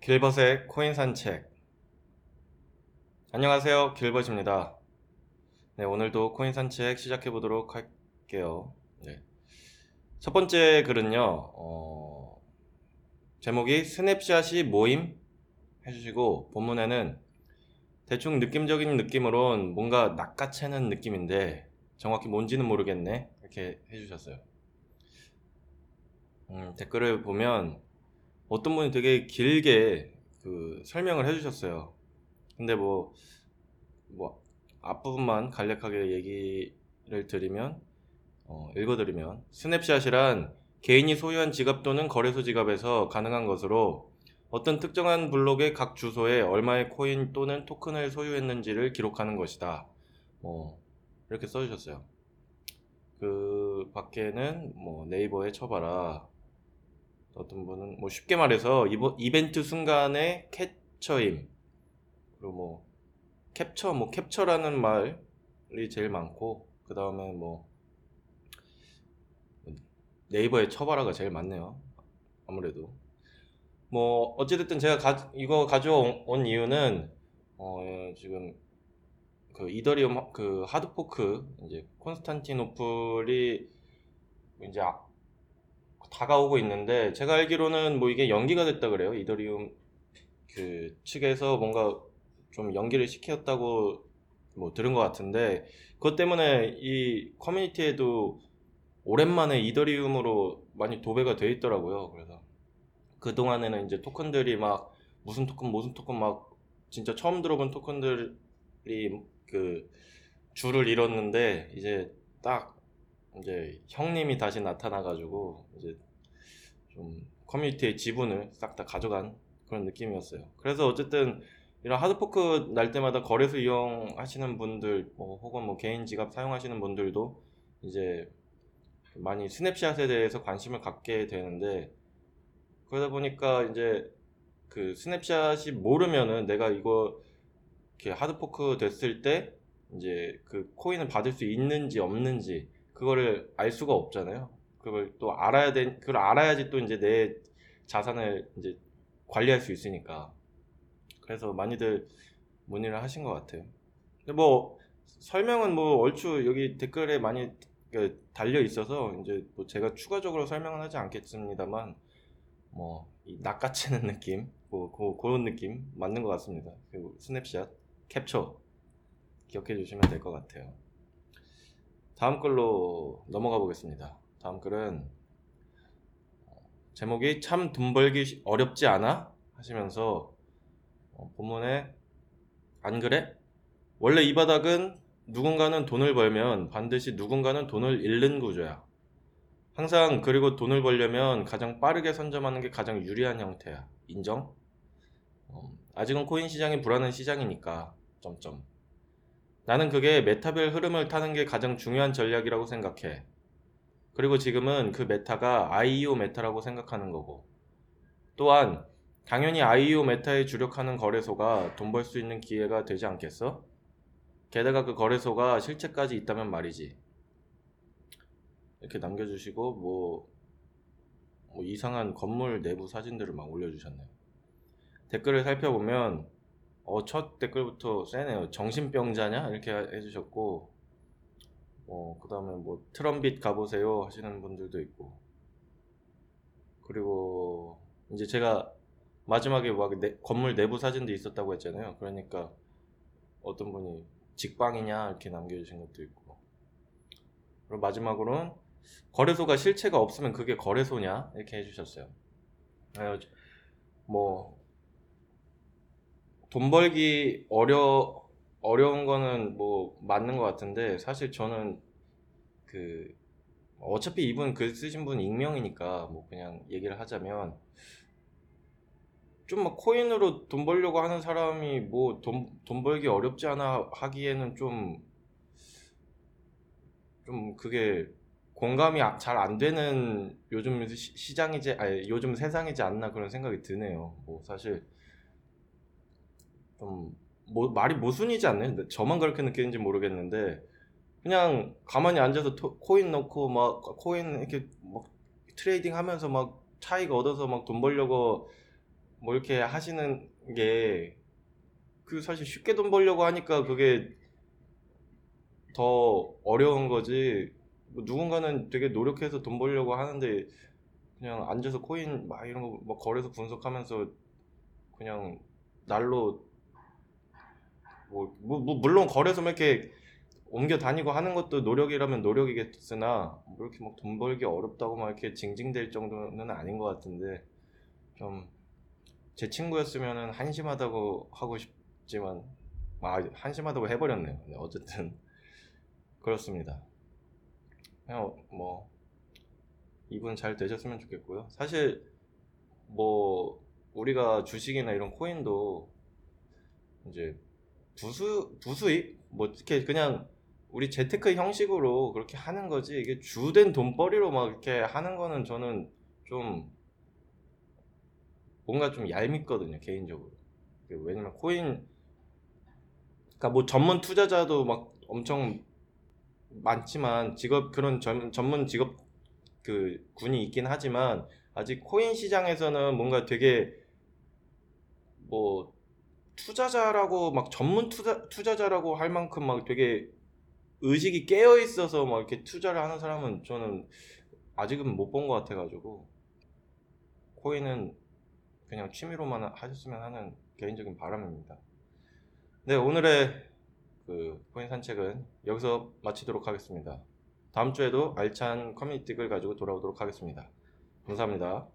길벗의 코인 산책. 안녕하세요. 길벗입니다. 네 오늘도 코인 산책 시작해 보도록 할게요. 네. 첫 번째 글은요 어, 제목이 스냅샷이 모임 해주시고 본문에는 대충 느낌적인 느낌으론 뭔가 낚아채는 느낌인데 정확히 뭔지는 모르겠네 이렇게 해주셨어요 음, 댓글을 보면 어떤 분이 되게 길게 그 설명을 해주셨어요. 근데 뭐, 뭐, 앞부분만 간략하게 얘기를 드리면, 어, 읽어드리면, 스냅샷이란 개인이 소유한 지갑 또는 거래소 지갑에서 가능한 것으로 어떤 특정한 블록의 각 주소에 얼마의 코인 또는 토큰을 소유했는지를 기록하는 것이다. 뭐, 이렇게 써주셨어요. 그 밖에는 뭐 네이버에 쳐봐라. 어떤 분은 뭐 쉽게 말해서 이벤트 순간의 캡처임 그리고 뭐 캡처 뭐 캡처라는 말이 제일 많고 그 다음에 뭐 네이버에 쳐봐라가 제일 많네요 아무래도 뭐 어찌됐든 제가 가, 이거 가져온 이유는 어 지금 그 이더리움 그 하드포크 이제 콘스탄티노플이 이제 아, 다가오고 있는데 제가 알기로는 뭐 이게 연기가 됐다 그래요. 이더리움 그 측에서 뭔가 좀 연기를 시켰다고 뭐 들은 것 같은데 그것 때문에 이 커뮤니티에도 오랜만에 이더리움으로 많이 도배가 돼 있더라고요. 그래서 그 동안에는 이제 토큰들이 막 무슨 토큰 무슨 토큰 막 진짜 처음 들어본 토큰들이 그 줄을 잃었는데 이제 딱 이제 형님이 다시 나타나가지고 이제 좀 커뮤니티의 지분을 싹 다 가져간 그런 느낌이었어요. 그래서 어쨌든 이런 하드포크 날 때마다 거래소 이용하시는 분들 뭐 혹은 뭐 개인 지갑 사용하시는 분들도 이제 많이 스냅샷에 대해서 관심을 갖게 되는데 그러다 보니까 이제 그 스냅샷이 모르면은 내가 이거 이렇게 하드포크 됐을 때 이제 그 코인을 받을 수 있는지 없는지 그거를 알 수가 없잖아요. 그걸 또 알아야 돼, 그걸 알아야지 또 이제 내 자산을 이제 관리할 수 있으니까. 그래서 많이들 문의를 하신 것 같아요. 근데 뭐 설명은 뭐 얼추 여기 댓글에 많이 그 달려 있어서 이제 뭐 제가 추가적으로 설명은 하지 않겠습니다만 뭐이 낚아채는 느낌, 뭐 그, 그런 느낌 맞는 것 같습니다. 그리고 스냅샷, 캡처 기억해 주시면 될 것 같아요. 다음 글로 넘어가 보겠습니다. 다음 글은 제목이 참 돈 벌기 어렵지 않아? 하시면서 어, 본문에 안 그래? 원래 이 바닥은 누군가는 돈을 벌면 반드시 누군가는 돈을 잃는 구조야. 항상 그리고 돈을 벌려면 가장 빠르게 선점하는 게 가장 유리한 형태야. 인정? 어, 아직은 코인 시장이 불안한 시장이니까. 점점. 나는 그게 meta별 흐름을 타는 게 가장 중요한 전략이라고 생각해. 그리고 지금은 그 meta가 IEO meta라고 생각하는 거고. 또한 당연히 IEO 메타에 주력하는 거래소가 돈 벌 수 있는 기회가 되지 않겠어? 게다가 그 거래소가 실체까지 있다면 말이지. 이렇게 남겨주시고 뭐, 뭐 이상한 건물 내부 사진들을 막 올려주셨네요. 댓글을 살펴보면 어, 첫 댓글부터 세네요. 정신병자냐? 이렇게 해주셨고, 뭐, 그 다음에 뭐, 트럼빗 가보세요 하시는 분들도 있고, 그리고 이제 제가 마지막에 막 내, 건물 내부 사진도 있었다고 했잖아요. 그러니까 어떤 분이 직방이냐? 이렇게 남겨주신 것도 있고, 그리고 마지막으로는 거래소가 실체가 없으면 그게 거래소냐? 이렇게 해주셨어요. 뭐, 돈 벌기 어려 어려운 거는 뭐 맞는 것 같은데 사실 저는 그 어차피 이분 글 쓰신 분 익명이니까 뭐 그냥 얘기를 하자면 좀 막 코인으로 돈 벌려고 하는 사람이 뭐 돈 돈 벌기 어렵지 않아 하기에는 좀 좀 그게 공감이 잘 안 되는 요즘 시 장이지 아니 요즘 세상이지 않나 그런 생각이 드네요. 뭐 사실 좀 뭐 말이 모순이지 않나요? 저만 그렇게 느끼는지 모르겠는데 그냥 가만히 앉아서 토- 코인 넣고 막 코인 이렇게 막 trading 하면서 막 차익 얻어서 막 돈 벌려고 뭐 이렇게 하시는 게 그 사실 쉽게 돈 벌려고 하니까 그게 더 어려운 거지 뭐 누군가는 되게 노력해서 돈 벌려고 하는데 그냥 앉아서 코인 막 이런 거 막 거래소 분석하면서 그냥 날로 뭐, 뭐, 뭐 물론 거래소 막 이렇게 옮겨 다니고 하는 것도 노력이라면 노력이겠으나 뭐 이렇게 막 돈 벌기 어렵다고 막 이렇게 징징댈 정도는 아닌 것 같은데 좀 제 친구였으면은 한심하다고 하고 싶지만 아 한심하다고 해버렸네요. 네, 어쨌든 그렇습니다. 그냥 뭐 이분 잘 되셨으면 좋겠고요. 사실 뭐 우리가 주식이나 이런 코인도 이제 부수 부수익 뭐 이렇게 그냥 우리 재테크 형식으로 그렇게 하는 거지 이게 주된 돈벌이로 막 이렇게 하는 거는 저는 좀 뭔가 좀 얄밉거든요 개인적으로 왜냐면 코인 그러니까 뭐 전문 투자자도 막 엄청 많지만 직업 그런 전, 전문 직업 그 군이 있긴 하지만 아직 코인 시장에서는 뭔가 되게 뭐 투자자라고 막 전문 투자, 투자자라고 할 만큼 막 되게 의식이 깨어 있어서 막 이렇게 투자를 하는 사람은 저는 아직은 못 본 것 같아가지고 코인은 그냥 취미로만 하셨으면 하는 개인적인 바람입니다. 네 오늘의 그 코인 산책은 여기서 마치도록 하겠습니다. 다음 주에도 알찬 커뮤니티를 가지고 돌아오도록 하겠습니다. 감사합니다.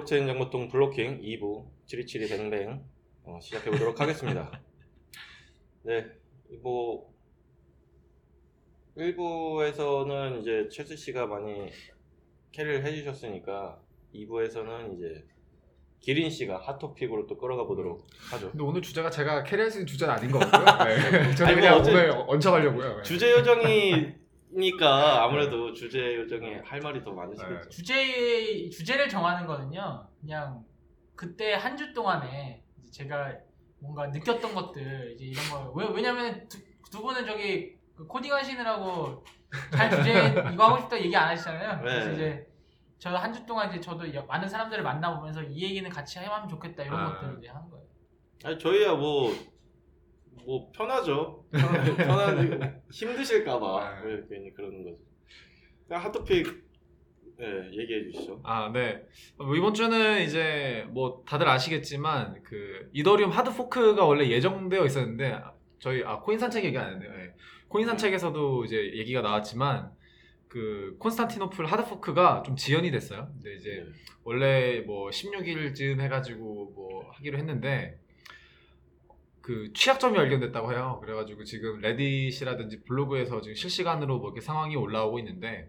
블록체인 정보통 블로킹 2부 7272 뱅뱅 어, 시작해 보도록 하겠습니다. 네, 뭐 1부에서는 이제 최수 씨가 많이 carry를 해주셨으니까 2부에서는 이제 기린 씨가 hot topic으로 또 끌어가 보도록 하죠. 근데 오늘 주제가 제가 carry할 수 있는 주제는 아닌 것 같고요. 네. 저는 아니, 뭐 그냥 오늘 얹혀가려고요. 네. 주제 요정이 니까 아무래도 주제 요정에 할 말이 더 많으시겠죠. 주제 주제를 정하는 거는요. 그냥 그때 한 주 동안에 이제 제가 뭔가 느꼈던 것들 이제 이런 거 왜, 왜냐면 두, 두 분은 저기 그 코딩 하시느라고 잘 주제 이거 하고 싶다 얘기 안 하시잖아요. 그래서 네. 이제 저 한 주 동안 이제 저도 여- 많은 사람들을 만나보면서 이 얘기는 같이 하면 좋겠다 이런 아. 것들을 이제 하는 거예요. 아니 저희야 뭐. 뭐 편하죠. 편한, 편한 힘드실까봐 네. 왜 괜히 그러는 거죠. hot topic 네, 얘기해 주시죠. 아, 네. 뭐 이번 주는 이제 뭐 다들 아시겠지만 그 이더리움 hard fork가 원래 예정되어 있었는데 저희 아 코인 산책 얘기 안 했네요. 네. 코인 산책에서도 이제 얘기가 나왔지만 그 콘스탄티노플 hard fork가 좀 지연이 됐어요. 근데 이제 네. 원래 뭐 16일쯤 해가지고 뭐 하기로 했는데 그 취약점이 발견됐다고 해요. 그래가지고 지금 레딧이라든지 블로그에서 지금 실시간으로 뭐 이렇게 상황이 올라오고 있는데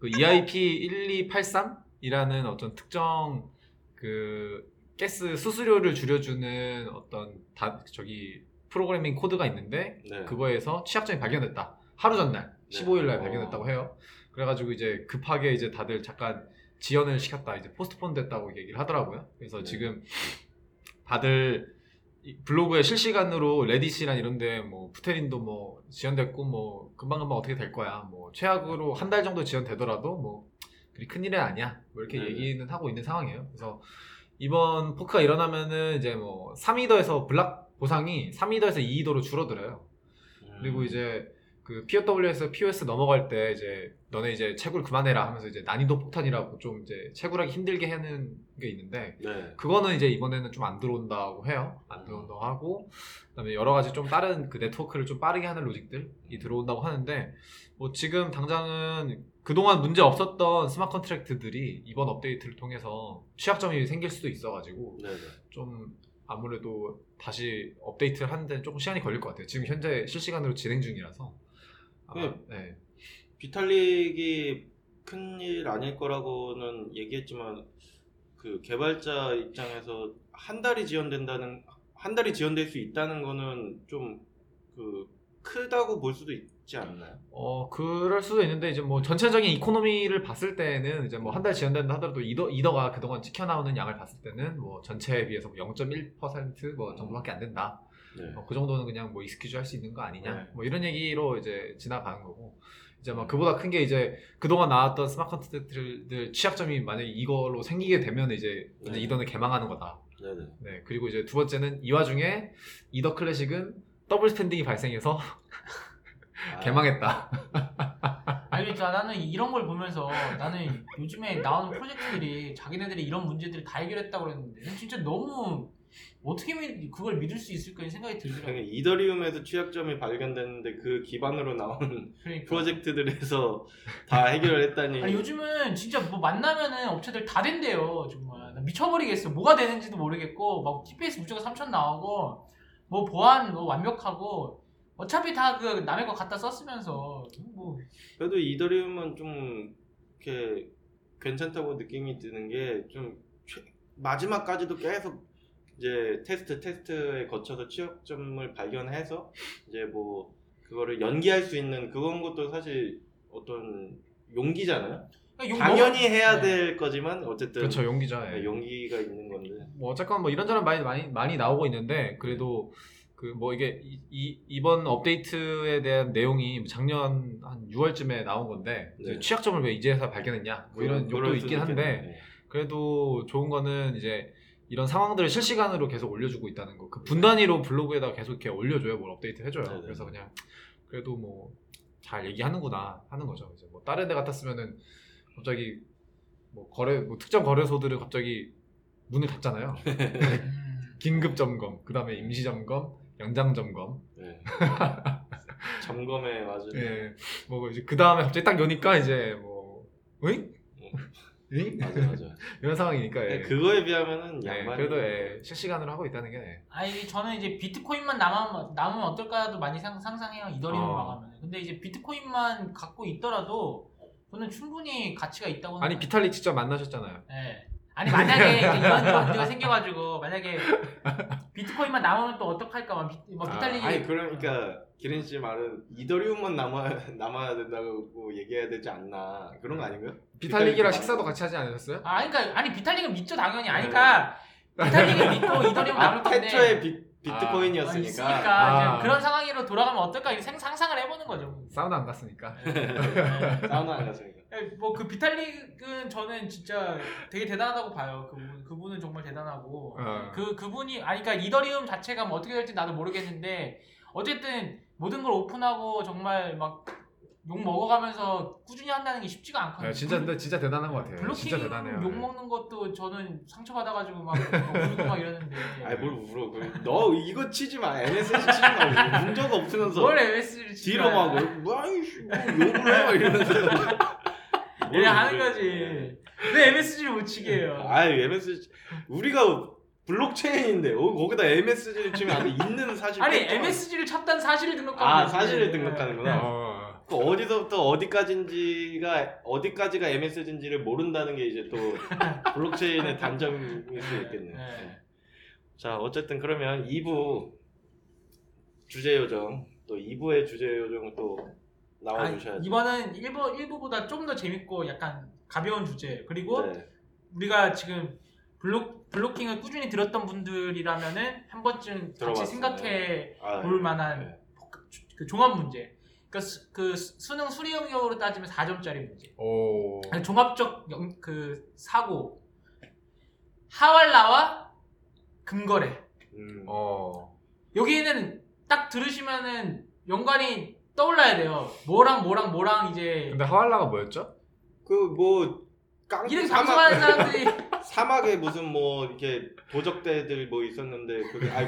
그 EIP 1283이라는 어떤 특정 그 가스 수수료를 줄여주는 어떤 다 저기 프로그래밍 코드가 있는데 네. 그거에서 취약점이 발견됐다. 하루 전날 15일 날 어. 발견됐다고 해요. 그래가지고 이제 급하게 이제 다들 잠깐 지연을 시켰다. 이제 포스트폰 됐다고 얘기를 하더라고요. 그래서 네. 지금 다들 이 블로그에 실시간으로 레딧이란 이런데 뭐 푸테린도 뭐 지연됐고 뭐 금방 금방 어떻게 될 거야. 뭐 최악으로 한 달 정도 지연되더라도 뭐 그리 큰 일은 아니야. 뭐 이렇게 네. 얘기는 하고 있는 상황이에요. 그래서 이번 포크가 일어나면은 이제 뭐 3이더에서 블락 보상이 3이더에서 2이더로 줄어들어요. 그리고 음. 이제 그 POW에서 POS 넘어갈 때 이제 너네 이제 채굴 그만해라 하면서 이제 난이도 폭탄이라고 좀 이제 채굴하기 힘들게 하는 게 있는데 네. 그거는 이제 이번에는 좀 안 들어온다고 해요. 음. 안 들어온다고 하고 그다음에 여러 가지 좀 다른 그 네트워크를 좀 빠르게 하는 로직들이 들어온다고 하는데 뭐 지금 당장은 그동안 문제 없었던 smart contract들이 이번 업데이트를 통해서 취약점이 생길 수도 있어가지고 네. 네. 좀 아무래도 다시 업데이트를 하는데 조금 시간이 걸릴 것 같아요. 지금 현재 실시간으로 진행 중이라서 아마, 네. 네. 비탈릭이 큰일 아닐 거라고는 얘기했지만 그 개발자 입장에서 한 달이 지연된다는 한 달이 지연될 수 있다는 거는 좀 그 크다고 볼 수도 있지 않나요? 어 그럴 수도 있는데 이제 뭐 전체적인 economy를 봤을 때는 이제 뭐 한 달 지연된다 하더라도 이더 이더가 그동안 찍혀 나오는 양을 봤을 때는 뭐 전체에 비해서 뭐 0.1%뭐 정도밖에 안 된다. 네. 어, 그 정도는 그냥 뭐 excuse 할 수 있는 거 아니냐. 네. 뭐 이런 얘기로 이제 지나가는 거고. 이제 막 그보다 큰 게 이제 그동안 나왔던 smart contract들 취약점이 만약에 이걸로 생기게 되면 이제 네. 이더는 개망하는 거다. 네네. 네. 그리고 이제 두 번째는 이 와중에 이더 클래식은 double spending이 발생해서 아, 개망했다. 아니 그러니까 나는 이런 걸 보면서 나는 요즘에 나오는 프로젝트들이 자기네들이 이런 문제들을 다 해결했다고 그랬는데 진짜 너무 어떻게 믿- 그걸 믿을 수 있을까 이 생각이 들더라고요. 그냥 이더리움에서 취약점이 발견됐는데 그 기반으로 나온 그러니까. 프로젝트들에서 다 해결을 했다니. 아니 요즘은 진짜 뭐 만나면은 업체들 다 된대요 정말 나 미쳐버리겠어 뭐가 되는지도 모르겠고 막 TPS 무조건 3천 나오고 뭐 보안 뭐 완벽하고 어차피 다 그 남의 거 갖다 썼으면서 뭐 그래도 이더리움은 좀 이렇게 괜찮다고 느낌이 드는 게 좀 마지막까지도 계속 이제 테스트 테스트에 거쳐서 취약점을 발견해서 이제 뭐 그거를 연기할 수 있는 그런 것도 사실 어떤 용기잖아요. 그러니까 욕 당연히 먹- 해야 네. 될 거지만 어쨌든 그렇죠 용기자. 예. 네, 용기가 있는 건데. 뭐 어쨌건 뭐 이런저런 많이 많이 많이 나오고 있는데 그래도 그 뭐 이게 이, 이- 이 번 업데이트에 대한 내용이 작년 한 6월쯤에 나온 건데 네. 취약점을 왜 이제서 발견했냐 뭐 이런 욕도 있긴 한데 있겠네. 그래도 좋은 거는 이제 이런 상황들을 실시간으로 계속 올려주고 있다는 거. 그 분단위로 블로그에다 계속 이렇게 올려줘요. 뭘 업데이트 해줘요. 네네. 그래서 그냥 그래도 뭐 잘 얘기하는구나 하는 거죠. 이제 뭐 다른 데 같았으면은 갑자기 뭐 거래 뭐 특정 거래소들은 갑자기 문을 닫잖아요. 음. 긴급 점검, 그 다음에 임시 점검, 연장 점검. 네. 점검에 맞은. 예. 뭐 이제 그 다음에 갑자기 딱 여니까 이제 뭐 으잉? 으잉? 맞아 맞아. 이런 상황이니까. 예. 네, 그거에 비하면은 예, 양반. 그래도 예, 실시간으로 하고 있다는 게 예. 아니 저는 이제 비트코인만 남으면, 남으면 어떨까도 많이 상, 상상해요 이더리움 어. 나가면 근데 이제 비트코인만 갖고 있더라도 저는 충분히 가치가 있다고 아니 생각해요. 비탈릭 직접 만나셨잖아요. 예. 아니 만약에 이제 이런 문제가 생겨가지고 만약에 비트코인만 남으면 또 어떡할까 막 비, 뭐 아, 비탈릭이 아 니 그러니까 기린 씨 말은 이더리움만 남아 남아야 된다고 얘기해야 되지 않나 그런 거 아닌가요? 비탈릭이랑 비탈릭 식사도. 같이 하지 않으셨어요? 아 그러니까 아니 비탈릭은 믿죠 당연히 아니까 비탈릭을 믿고 이더리움 남을 아 건데 태초에 비, 어, 비트코인이었으니까. 있으니까 아. 이제 그런 상황으로 돌아가면 어떨까 이렇게 생- 상상을 해보는 거죠. 사우나 안 갔으니까. 예. 사우나 안 갔으니까. 뭐 그 비탈릭은 저는 진짜 되게 대단하다고 봐요. 그분 그분은 정말 대단하고 어. 그 그분이 아니 그러니까 이더리움 자체가 뭐 어떻게 될지 나도 모르겠는데 어쨌든 모든 걸 오픈하고 정말 막 욕 먹어가면서 꾸준히 한다는 게 쉽지가 않거든요. 예, 진짜 근데 진짜 대단한 것 같아요. 블로킹 진짜 대단해요. 욕 예. 먹는 것도 저는 상처받아가지고 막, 막 울고 막 이러는데 아이 뭘 울어? 그, 너 이거 치지 마. NSS 치지 마. 문제가 없으면서 뭘 MS를 뒤로 막 뭐아이씨 뭐 욕을 해막 이러면서. 뭘 이래 하는. 거지. 왜 MSG를 못 치게 해요? 아이 MSG 우리가 블록체인인데 어, 거기다 MSG를 치면 안 돼. 있는 사실. 아니 MSG를 쳤다는 사실을 등록하면 아. 사실을 예. 등록하는구나. 어. 그 어디서부터 어디까지인지가 어디까지가 MSG인지를 모른다는 게 이제 또 블록체인의 단점일 수 있겠네요. 네. 자 어쨌든 그러면 2부 주제 요정 또 2부의 주제 요정을 또 나와 아니, 주셔야죠. 이번은 1부, 1부보다 좀 더 재밌고 약간 가벼운 주제 그리고 네. 우리가 지금 블록, 블로킹을 꾸준히 들었던 분들이라면은 한 번쯤 들어봤어요. 같이 생각해 아, 볼 만한 네. 그 종합 문제 그러니까 수, 그 수- 수능 수리 영역으로 따지면 4점짜리 문제 오. 종합적 영- 그 사고 하왈라와 금거래 음. 어. 여기는 딱 들으시면은 연관이 떠올라야 돼요 뭐랑 뭐랑 뭐랑 이제 근데 하왈라가 뭐였죠? 그뭐 이렇게 깡 방송하는 사막 사람들이 사막에 무슨 뭐 이렇게 도적대들 뭐 있었는데 그게 아니,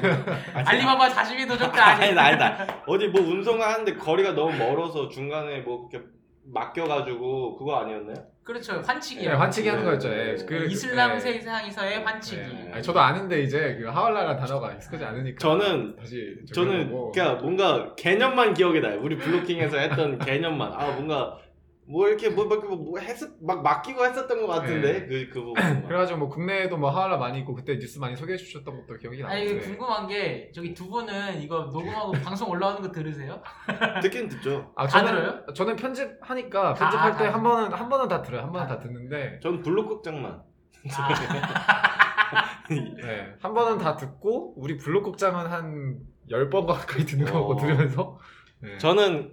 아니, 알리바바 42 도적자 아니 아니다 아니다 어디 뭐 운송하는데 거리가 너무 멀어서 중간에 뭐 이렇게 맡겨가지고 그거 아니었나요? 그렇죠 예, 환치기야 환치기 하는 네. 거였죠. 예. 그, 이슬람 예. 세상에서의 환치기 예. 아니, 저도 아는데 이제 그 하왈라라는 단어가 익숙하지 않으니까. 저는 다시 저는. 그냥 뭔가 개념만 기억이 나요. 우리 블로킹에서 했던 개념만 아 뭔가 뭐 이렇게 뭐, 뭐, 뭐 했, 막 맡기고 했었던 것 같은데 네. 그, 그 부분 그래가지고 뭐 국내에도 뭐 하울라 많이 있고 그때 뉴스 많이 소개해 주셨던 것도 기억이 아니 나는데. 이거 궁금한 게 저기 두 분은 이거 녹음하고 방송 올라오는 거 들으세요? 듣긴 듣죠 아, 다 저는, 들어요? 저는 편집하니까 다, 편집할 다, 때 다. 한 번은 한 번은 다 들어요. 한 번은 다. 다 듣는데 전 블록 극장만 아, 네, 한 번은 다 듣고 우리 블록 극장은 한 10번 가까이 듣는 거고 어. 들으면서 네. 저는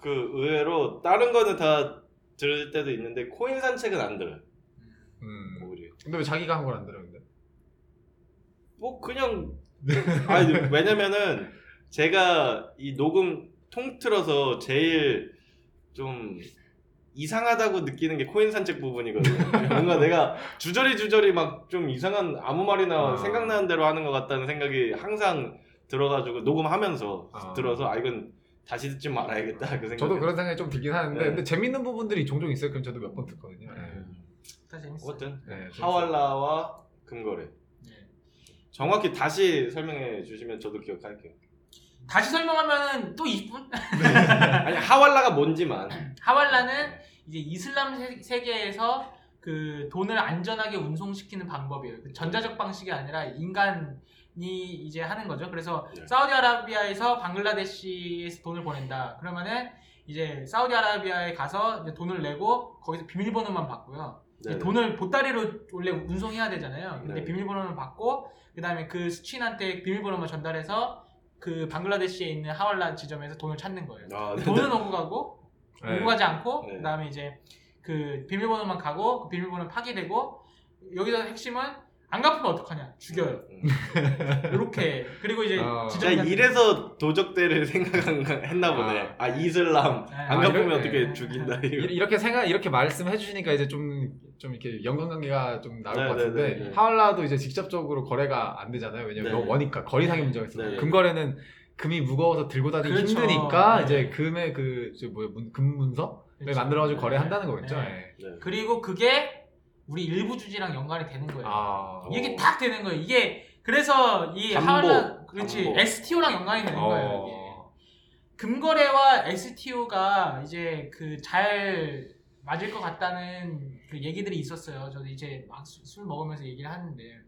그 의외로 다른 거는 다 들을 때도 있는데 코인 산책은 안 들어요 음. 오히려 근데 왜 자기가 한 걸 안 들어요, 근데? 뭐 그냥 아니 왜냐면은 제가 이 녹음 통틀어서 제일 좀 이상하다고 느끼는 게 코인 산책 부분이거든요. 뭔가 내가 주저리 주저리 막 좀 이상한 아무 말이나 아. 생각나는 대로 하는 것 같다는 생각이 항상 들어가지고 녹음하면서 아. 들어서 아 이건 다시 듣지 말아야겠다 그 생각. 저도 그런 생각이 좀 들긴 하는데 네. 근데 재밌는 부분들이 종종 있어요. 그럼 저도 몇 번 듣거든요. 네. 다 재밌어. 어쨌든 네, 재밌어요. 하왈라와 금거래 네. 정확히 다시 설명해 주시면 저도 기억할게요. 다시 설명하면은 또 20분? 아니 하왈라가 뭔지만 하왈라는 이제 이슬람 세- 세계에서 그 돈을 안전하게 운송시키는 방법이에요. 그 전자적 방식이 아니라 인간 이 이제 하는 거죠. 그래서 네. 사우디아라비아에서 방글라데시에서 돈을 보낸다. 그러면은 이제 사우디아라비아에 가서 이제 돈을 내고 거기서 비밀번호만 받고요. 이 네. 돈을 보따리로 원래 운송해야 되잖아요. 근데 네. 비밀번호를 받고 그다음에 그 수취인한테 비밀번호만 전달해서 그 방글라데시에 있는 하왈라 지점에서 돈을 찾는 거예요. 아, 네. 돈은 오고 가고 네. 오고 가지 않고 네. 그다음에 이제 그 비밀번호만 가고 그 비밀번호 파기되고 여기서 핵심은 안 갚으면 어떡하냐 죽여요 음. 이렇게 그리고 이제 어. 지점이 제가 이래서 도적대를 생각했나 보네. 아. 아, 이슬람 네. 안 아, 갚으면 이런- 어떻게 네. 죽인다. 이- 이거. 이렇게 생각 이렇게 말씀해 주시니까 이제 좀 좀 이렇게 연관관계가 좀 나올 네, 것 같은데 네, 네, 네. 하울라도 이제 직접적으로 거래가 안 되잖아요. 왜냐면 네. 원니까 거리상의 문제가 있어요. 네, 네. 금거래는 금이 무거워서 들고 다니기 그렇죠. 힘드니까 네. 이제 금의 그저 뭐야 문- 금문서를 그렇죠. 만들어가지고 네. 거래한다는 거겠죠. 네. 네. 네. 그리고 그게 우리 일부 주지랑 연관이 되는 거예요 아 이게 어. 딱 되는 거예요 이게 그래서 이 담보, 하왈라 그렇지 담보. STO랑 연관이 되는 거예요 이게 어. 금거래와 STO가 이제 그 잘 맞을 것 같다는 그 얘기들이 있었어요. 저도 이제 막 술 먹으면서 얘기를 하는데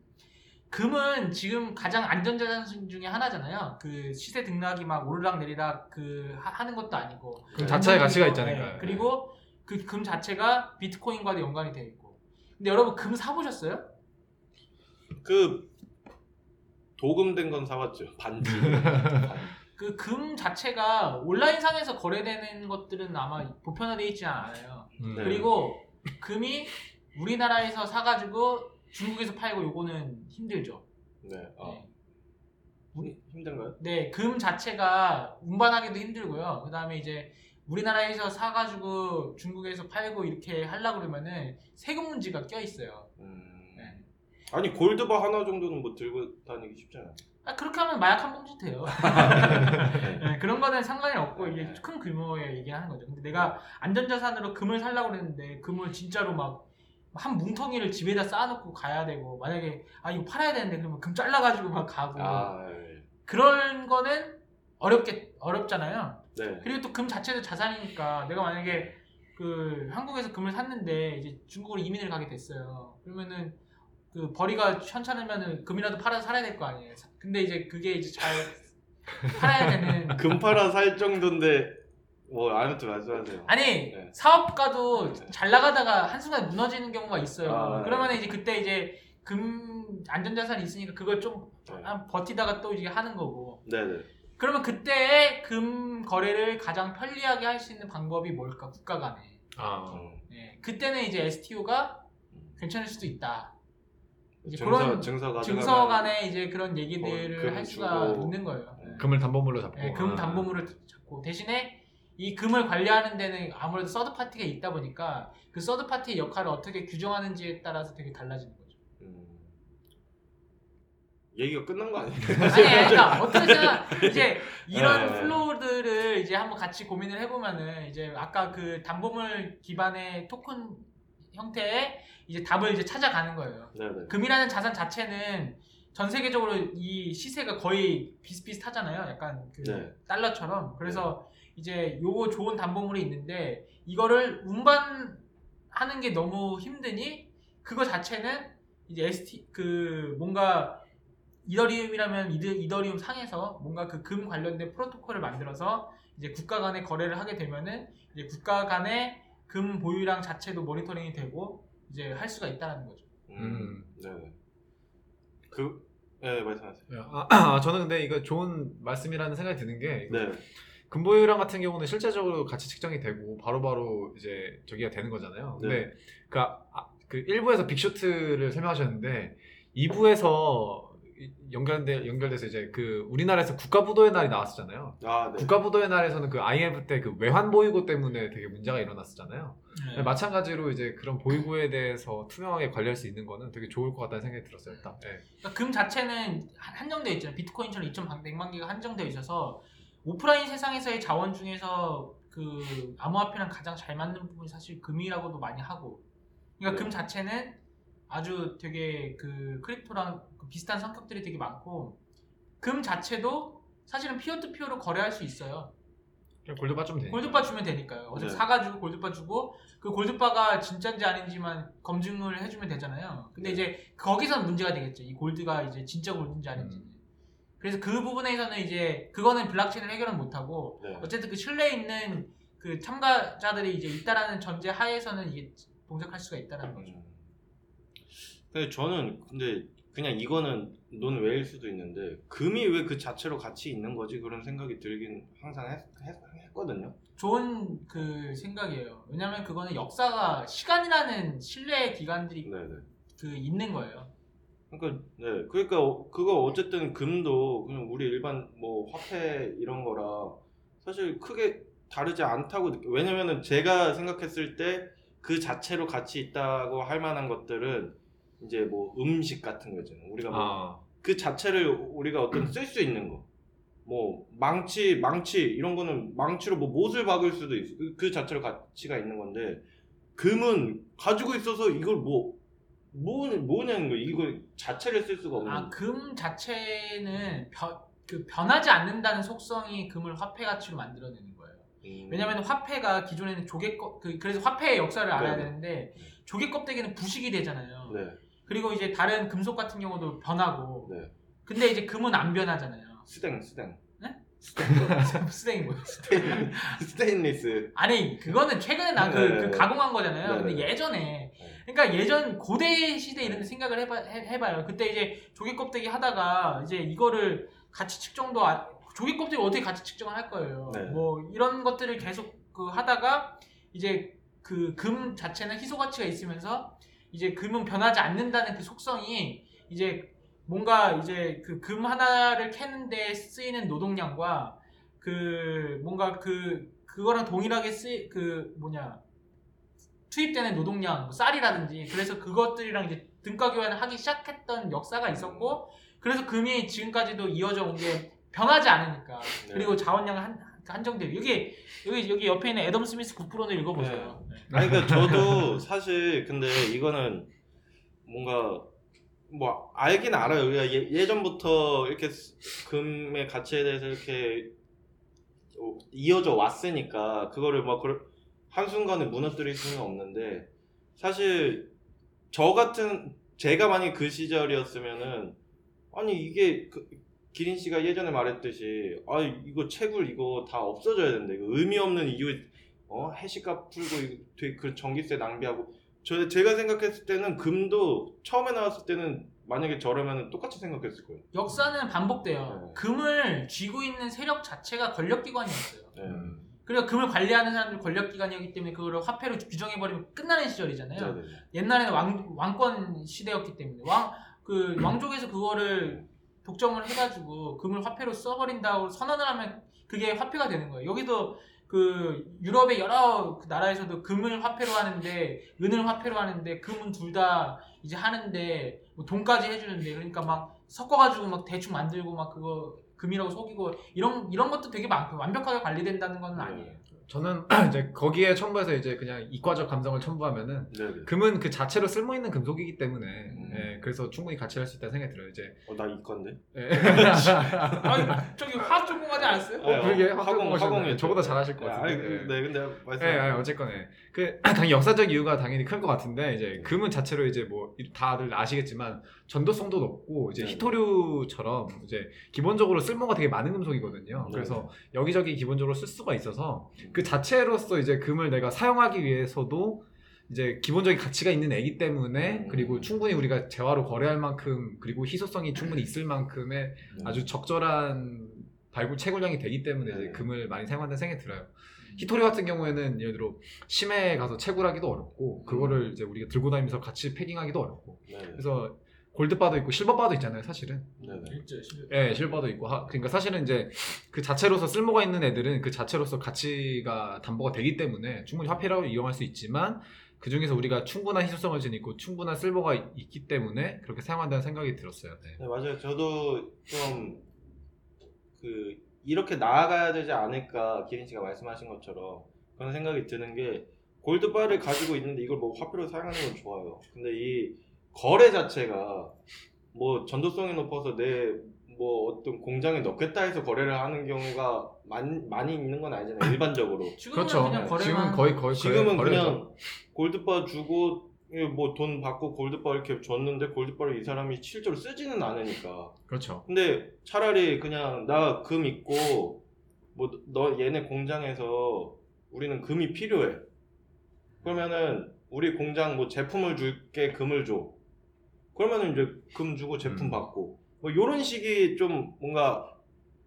금은 지금 가장 안전자산 중에 하나잖아요. 그 시세 등락이 막 오르락 내리락 그 하- 하는 것도 아니고 금 자체의 가치가 네, 있잖아요. 그리고 그 금 자체가 비트코인과도 연관이 되어 있고. 근데 여러분 금 사보셨어요? 그 도금된 건 사왔죠. 반지. 그 금 자체가 온라인상에서 거래되는 것들은 아마 보편화되어 있지 않아요. 음. 네. 그리고 금이 우리나라에서 사가지고 중국에서 팔고 요거는 힘들죠. 네. 어. 네. 우리 힘든가요? 네, 금 자체가 운반하기도 힘들고요. 그 다음에 이제 우리나라에서 사가지고 중국에서 팔고 이렇게 하려 그러면은 세금 문제가 껴 있어요. 음. 네. 아니 골드바 하나 정도는 뭐 들고 다니기 쉽잖아요. 아, 그렇게 하면 마약 한 봉지 돼요. 네. 네, 그런 거는 상관이 없고 이게 큰 규모의 얘기하는 거죠. 근데 내가 안전자산으로 금을 살려고 그랬는데 금을 진짜로 막 한 뭉텅이를 집에다 쌓아놓고 가야 되고 만약에 아 이거 팔아야 되는데 그러면 금 잘라가지고 막 가고 아, 네. 그런 거는 어렵게 어렵잖아요. 네. 그리고 또 금 자체도 자산이니까 내가 만약에 그 한국에서 금을 샀는데 이제 중국으로 이민을 가게 됐어요. 그러면은 그 벌이가 현찮으면은 금이라도 팔아서 살아야 될 거 아니에요. 근데 이제 그게 이제 잘 팔아야 되는 금 팔아 살 정도인데 뭐 아무튼 말씀하세요. 아니 네. 사업가도 네. 잘 나가다가 한순간 무너지는 경우가 있어요. 아, 네. 그러면 이제 그때 이제 금 안전자산이 있으니까 그걸 좀 네. 한 버티다가 또 이제 하는 거고. 네네. 그러면 그때의 금 거래를 가장 편리하게 할 수 있는 방법이 뭘까? 국가 간에. 아. 음. 네. 그때는 이제 STO가 괜찮을 수도 있다. 이제 증서 그런 증서 증서 간에 이제 그런 얘기들을 어, 금할 수가 주고. 있는 거예요. 네. 금을 담보물로 잡고. 네, 금 아. 담보물을 잡고 대신에 이 금을 관리하는 데는 아무래도 서드 파티가 있다 보니까 그 서드 파티의 역할을 어떻게 규정하는지에 따라서 되게. 음. 얘기가 끝난 거 아니에요? 아니, 그러니까 어떻게 생각 이제 이런 네. flow들을 이제 한번 같이 고민을 해보면은 이제 아까 그 담보물 기반의 토큰 형태의 이제 답을 이제 찾아가는 거예요. 네 네. 금이라는 자산 자체는 전 세계적으로 이 시세가 거의 비슷비슷하잖아요. 약간 그 네. 달러처럼. 그래서 이제 요거 좋은 담보물이 있는데 이거를 운반하는 게 너무 힘드니 그거 자체는 이제 ST 그 뭔가 이더리움이라면 이드, 이더리움 상에서 뭔가 그 금 관련된 프로토콜을 만들어서 이제 국가 간의 거래를 하게 되면은 이제 국가 간의 금 보유량 자체도 모니터링이 되고 이제 할 수가 있다는 거죠. 음. 네. 그, 네, 말씀하세요. 아, 아, 저는 근데 이거 좋은 말씀이라는 생각이 드는 게 네. 근보유량 같은 경우는 실제적으로 같이 측정이 되고 바로바로 이제 저기가 되는 거잖아요. 근데 그, 아, 그 1부에서 빅쇼트를 설명하셨는데 2부에서 연결돼 연결돼서 이제 그 우리나라에서 국가부도의 날이 나왔었잖아요. 아, 네. 국가부도의 날에서는 그 IMF 때 그 외환 보유고 때문에 되게 문제가 일어났었잖아요. 네. 마찬가지로 이제 그런 보유고에 대해서 투명하게 관리할 수 있는 거는 되게 좋을 것 같다는 생각이 들었어요. 일단. 네. 그러니까 금 자체는 한- 한정되어 있잖아요. 비트코인처럼 2,100만 개가 한정되어 있어서 오프라인 세상에서의 자원 중에서 그 암호화폐랑 가장 잘 맞는 부분이 사실 금이라고도 많이 하고. 그러니까 네. 금 자체는 아주 되게 그 크립토랑 그 비슷한 성격들이 되게 많고 금 자체도 사실은 피어투피어로 거래할 수 있어요. 그냥 골드바 좀 되니까. 골드바 주면 되니까요. 어제 네. 사가지고 골드바 주고 그 골드바가 진짜인지 아닌지만 검증을 해주면 되잖아요. 근데 네. 이제 거기서 문제가 되겠죠. 이 골드가 이제 진짜 골드인지 아닌지. 음. 그래서 그 부분에서는 이제 그거는 블록체인을 해결은 못하고 네. 어쨌든 그 신뢰 있는 그 참가자들이 이제 있다라는 전제 하에서는 이게 동작할 수가 있다라는 거죠. 음. 근데 저는 근데 그냥 이거는 논 외일 수도 있는데 금이 왜 그 자체로 같이 있는 거지 그런 생각이 들긴 항상 했, 거든요 좋은 그 생각이에요. 왜냐하면 그거는 역사가 시간이라는 신뢰 기관들이 네네. 그 있는 거예요. 그러니까 네 그러니까 어- 그거 어쨌든 금도 그냥 우리 일반 뭐 화폐 이런 거라 사실 크게 다르지 않다고 느껴. 왜냐면은 제가 생각했을 때 그 자체로 같이 있다고 할 만한 것들은 이제 뭐 음식 같은 거잖아요. 우리가 뭐 아. 그 자체를 우리가 어떤 쓸 수 있는 거. 뭐 망치, 망치 이런 거는 망치로 뭐 못을 박을 수도 있어. 그- 그 자체로 가치가 있는 건데 금은 가지고 있어서 이걸 뭐 뭐, 뭐냐는 거 이거 자체를 쓸 수가 없는 아, 금 자체는 변, 그 변하지 않는다는 속성이 금을 화폐 가치로 만들어내는 거예요. 음. 왜냐하면 화폐가 기존에는 조개 껍, 그, 그래서 화폐의 역사를 알아야 네. 되는데 조개 껍데기는 부식이 되잖아요. 네, 그리고 이제 다른 금속 같은 경우도 변하고. 네. 근데 이제 금은 안 변하잖아요. 스댕, 스댕. 네? 스댕이 뭐야? 스테인, 스테인리스. 아니 그거는 최근에 나그 네. 가공한 거잖아요. 네, 근데 네. 예전에 그러니까 예전 고대 시대 이런 데 생각을 해봐, 해, 해봐요. 그때 이제 조개 껍데기 하다가 이제 이거를 가치 측정도 아- 조개 껍데기 어떻게 가치 측정을 할 거예요. 네. 뭐 이런 것들을 계속 그 하다가 이제 그 금 자체는 희소 가치가 있으면서 이제 금은 변하지 않는다는 그 속성이 이제 뭔가 이제 그 금 하나를 캐는데 쓰이는 노동량과 그 뭔가 그 그거랑 동일하게 쓰이 그 뭐냐 투입되는 노동량 뭐 쌀이라든지 그래서 그것들이랑 이제 등가 교환을 하기 시작했던 역사가 있었고 그래서 금이 지금까지도 이어져 온 게 변하지 않으니까 네. 그리고 자원량은 한, 한정되고 여기 여기 여기 옆에 있는 애덤 스미스 국부론을 읽어보세요. 네. 아니 그러니까 저도 사실 근데 이거는 뭔가 뭐 알긴 알아요. 우리가 예, 예전부터 이렇게 스- 금의 가치에 대해서 이렇게 어, 이어져 왔으니까 그거를 막 그럴- 한순간에 무너뜨릴 수는 없는데 사실 저 같은 제가 만약 그 시절이었으면은 아니 이게 그, 기린 씨가 예전에 말했듯이 아 이거 채굴 이거 다 없어져야 된다 이거 의미 없는 이유에 어 해시값 풀고 이거 되게 그 전기세 낭비하고 저 제가 생각했을 때는 금도 처음에 나왔을 때는 만약에 저라면 똑같이 생각했을 거예요. 역사는 반복돼요. 네. 금을 쥐고 있는 세력 자체가 권력기관이었어요. 네. 음. 그리고 금을 관리하는 사람들 권력기관이었기 때문에 그거를 화폐로 규정해버리면 끝나는 시절이잖아요. 네, 네. 옛날에는 왕, 왕권 시대였기 때문에 왕 그 왕족에서 그거를 독점을 해가지고 금을 화폐로 써버린다고 선언을 하면 그게 화폐가 되는 거예요. 여기도 그 유럽의 여러 그 나라에서도 금을 화폐로 하는데 은을 화폐로 하는데 금은 둘 다 이제 하는데 뭐 돈까지 해주는데 그러니까 막 섞어가지고 막 대충 만들고 막 그거 금이라고 속이고 이런 이런 것도 되게 많고 완벽하게 관리된다는 건 아니에요. 저는 이제 거기에 첨부해서 이제 그냥 이과적 감성을 첨부하면은 네네. 금은 그 자체로 쓸모 있는 금속이기 때문에 음. 예, 그래서 충분히 가치를 할수 있다는 생각이 들어요. 이제 어, 나 이건데. 예. 아니 저기 화학 전공하지 않았어요? 어, 그러게 화공 화공 하시네. 저보다 잘하실 것 같은데. 아니, 그- 네, 근데 말씀. 예, 아니, 예. 그 당연히 역사적 이유가 당연히 클 것 같은데 네. 이제 금은 자체로 이제 뭐 다들 아시겠지만 전도성도 높고 이제 네. 희토류처럼 이제 기본적으로 쓸모가 되게 많은 금속이거든요. 네. 그래서 여기저기 기본적으로 쓸 수가 있어서 그 자체로서 이제 금을 내가 사용하기 위해서도 이제 기본적인 가치가 있는 애기 때문에 음. 그리고 충분히 우리가 재화로 거래할 만큼 그리고 희소성이 충분히 있을 만큼의 네. 아주 적절한 발굴 채굴량이 되기 때문에 이제 네. 금을 많이 사용한다는 생각이 들어요. 히토리 같은 경우에는 예를 들어 심해에 가서 채굴하기도 어렵고 그거를 이제 우리가 들고 다니면서 같이 패킹하기도 어렵고 네. 그래서 골드바도 있고 실버바도 있잖아요 사실은 네. 네. 일제 실- 예 실버도 있고 하- 그러니까 사실은 이제 그 자체로서 쓸모가 있는 애들은 그 자체로서 가치가 담보가 되기 때문에 충분히 화폐라고 이용할 수 있지만 그 중에서 우리가 충분한 희소성을 지니고 충분한 쓸모가 있- 있기 때문에 그렇게 사용한다는 생각이 들었어요 네. 네, 맞아요. 저도 좀 그 이렇게 나아가야 되지 않을까 기린 씨가 말씀하신 것처럼 그런 생각이 드는 게 골드바를 가지고 있는데 이걸 뭐 화폐로 사용하는 건 좋아요. 근데 이 거래 자체가 뭐 전도성이 높아서 내 뭐 어떤 공장에 넣겠다 해서 거래를 하는 경우가 많, 많이 있는 건 아니잖아요. 일반적으로. 지금은 그렇죠 그냥 거래만 지금 거의 거의 지금은 거래- 거래죠. 그냥 골드바 주고 뭐 돈 받고 골드바 이렇게 줬는데 골드바를 이 사람이 실제로 쓰지는 않으니까 그렇죠 근데 차라리 그냥 나 금 있고 뭐 너 얘네 공장에서 우리는 금이 필요해. 그러면은 우리 공장 뭐 제품을 줄게 금을 줘. 그러면은 이제 금 주고 제품 음. 받고 뭐 요런 식이 좀 뭔가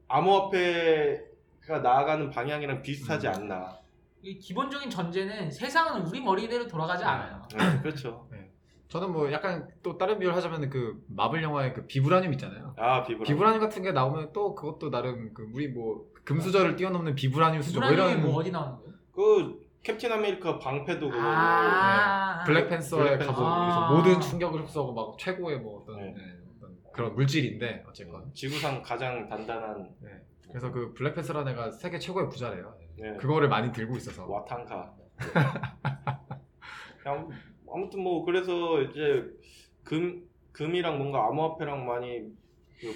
암호화폐가 나아가는 방향이랑 비슷하지 음. 않나. 이 기본적인 전제는 세상은 우리 머리대로 돌아가지 않아요. 네, 그렇죠. 저는 뭐 약간 또 다른 비유를 하자면 그 마블 영화의 그 vibranium 있잖아요. 아 비브라. vibranium 같은 게 나오면 또 그것도 나름 그 우리 뭐 금수저를 뛰어넘는 vibranium 수저 뭐 이런 뭐 어디 나오는 거예요? 그 캡틴 아메리카 방패도 그거고. 아, 블랙팬서의 블랙팬서. 가서 아. 모든 충격을 흡수하고 막 최고의 뭐 어떤, 네. 네, 어떤 그런 물질인데 어쨌건 지구상 가장 단단한. 네. 그래서 그 블랙팬서라는 애가 세계 최고의 부자래요. 네. 그거를 많이 들고 있어서. 그냥 아무튼 뭐 그래서 이제 금 금이랑 뭔가 암호화폐랑 많이 그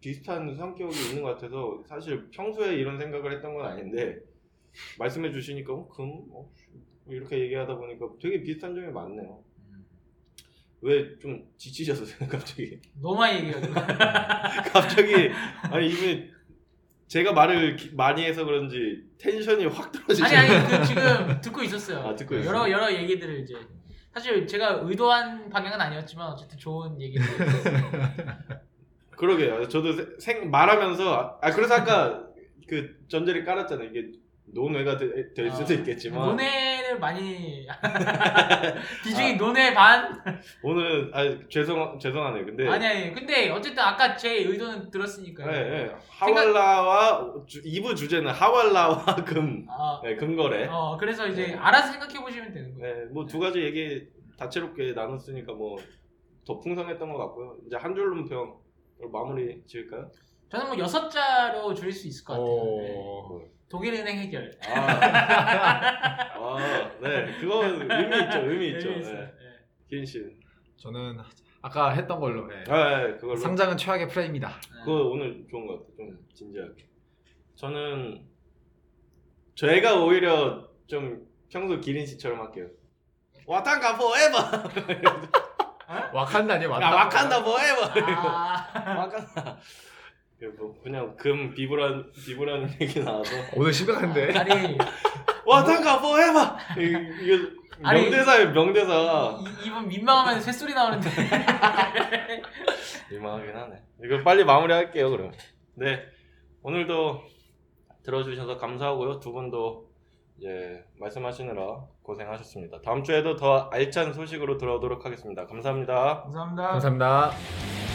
비슷한 성격이 있는 것 같아서 사실 평소에 이런 생각을 했던 건 아닌데 말씀해 주시니까 어, 금 어, 뭐 이렇게 얘기하다 보니까 되게 비슷한 점이 많네요. 왜 좀 지치셨어요 갑자기? 너무 많이 얘기해가지고. 갑자기 아니 이게 제가 말을 기- 많이 해서 그런지 텐션이 확 떨어지죠. 아니 아니 그 지금 듣고 있었어요. 아, 듣고 여러 있어요? 여러 얘기들을 이제 사실 제가 의도한 방향은 아니었지만 어쨌든 좋은 얘기들. 그러게요. 저도 세- 생 말하면서 아 그래서 아까 그 전제를 깔았잖아요. 이게 논외가 되- 될 수도 있겠지만 아, 논외를 많이 비중이 논외 반 오늘 아 죄송 죄송하네요. 근데 아니 아니 근데 어쨌든 아까 제 의도는 들었으니까요. 네, 네. 하왈라와 주, 2부 주제는 하왈라와 금 어, 네, 금거래. 어 그래서 이제 네. 알아서 생각해 보시면 되는 거예요. 네, 뭐 두 가지 얘기 다채롭게 나눴으니까 뭐 더 풍성했던 것 같고요. 이제 한 줄로 평 마무리 지을까요? 저는 뭐 여섯 자로 줄일 수 있을 것 같아요. 네. 오... 독일은행 해결. 아, 아, 네, 그거 의미 있죠, 의미 있죠. 의미 있어요. 네. 네. 기인 씨, 저는 아까 했던 걸로 네. 아, 네, 그걸로. 상장은 최악의 플레이입니다. 그거 오늘 좋은 것 같아요. 좀 진지하게. 저는 제가 오히려 좀 평소 기린 씨처럼 할게요. 와탄가 포에버. 와칸다 아니야 야 와칸다. 와칸다 포에버. 아, 와칸다. 뭐 그냥 금 비브란 비브라는 얘기 나와서 오늘 심각한데. 아니 와탄가 포에버. 이게 아니, 명대사예요 명대사. 이, 이분 민망하면 새소리 나오는데. 민망하긴 하네. 이거 빨리 마무리할게요 그럼. 네 오늘도 들어주셔서 감사하고요. 두 분도 이제 말씀하시느라 고생하셨습니다. 다음 주에도 더 알찬 소식으로 돌아오도록 하겠습니다. 감사합니다. 감사합니다. 감사합니다.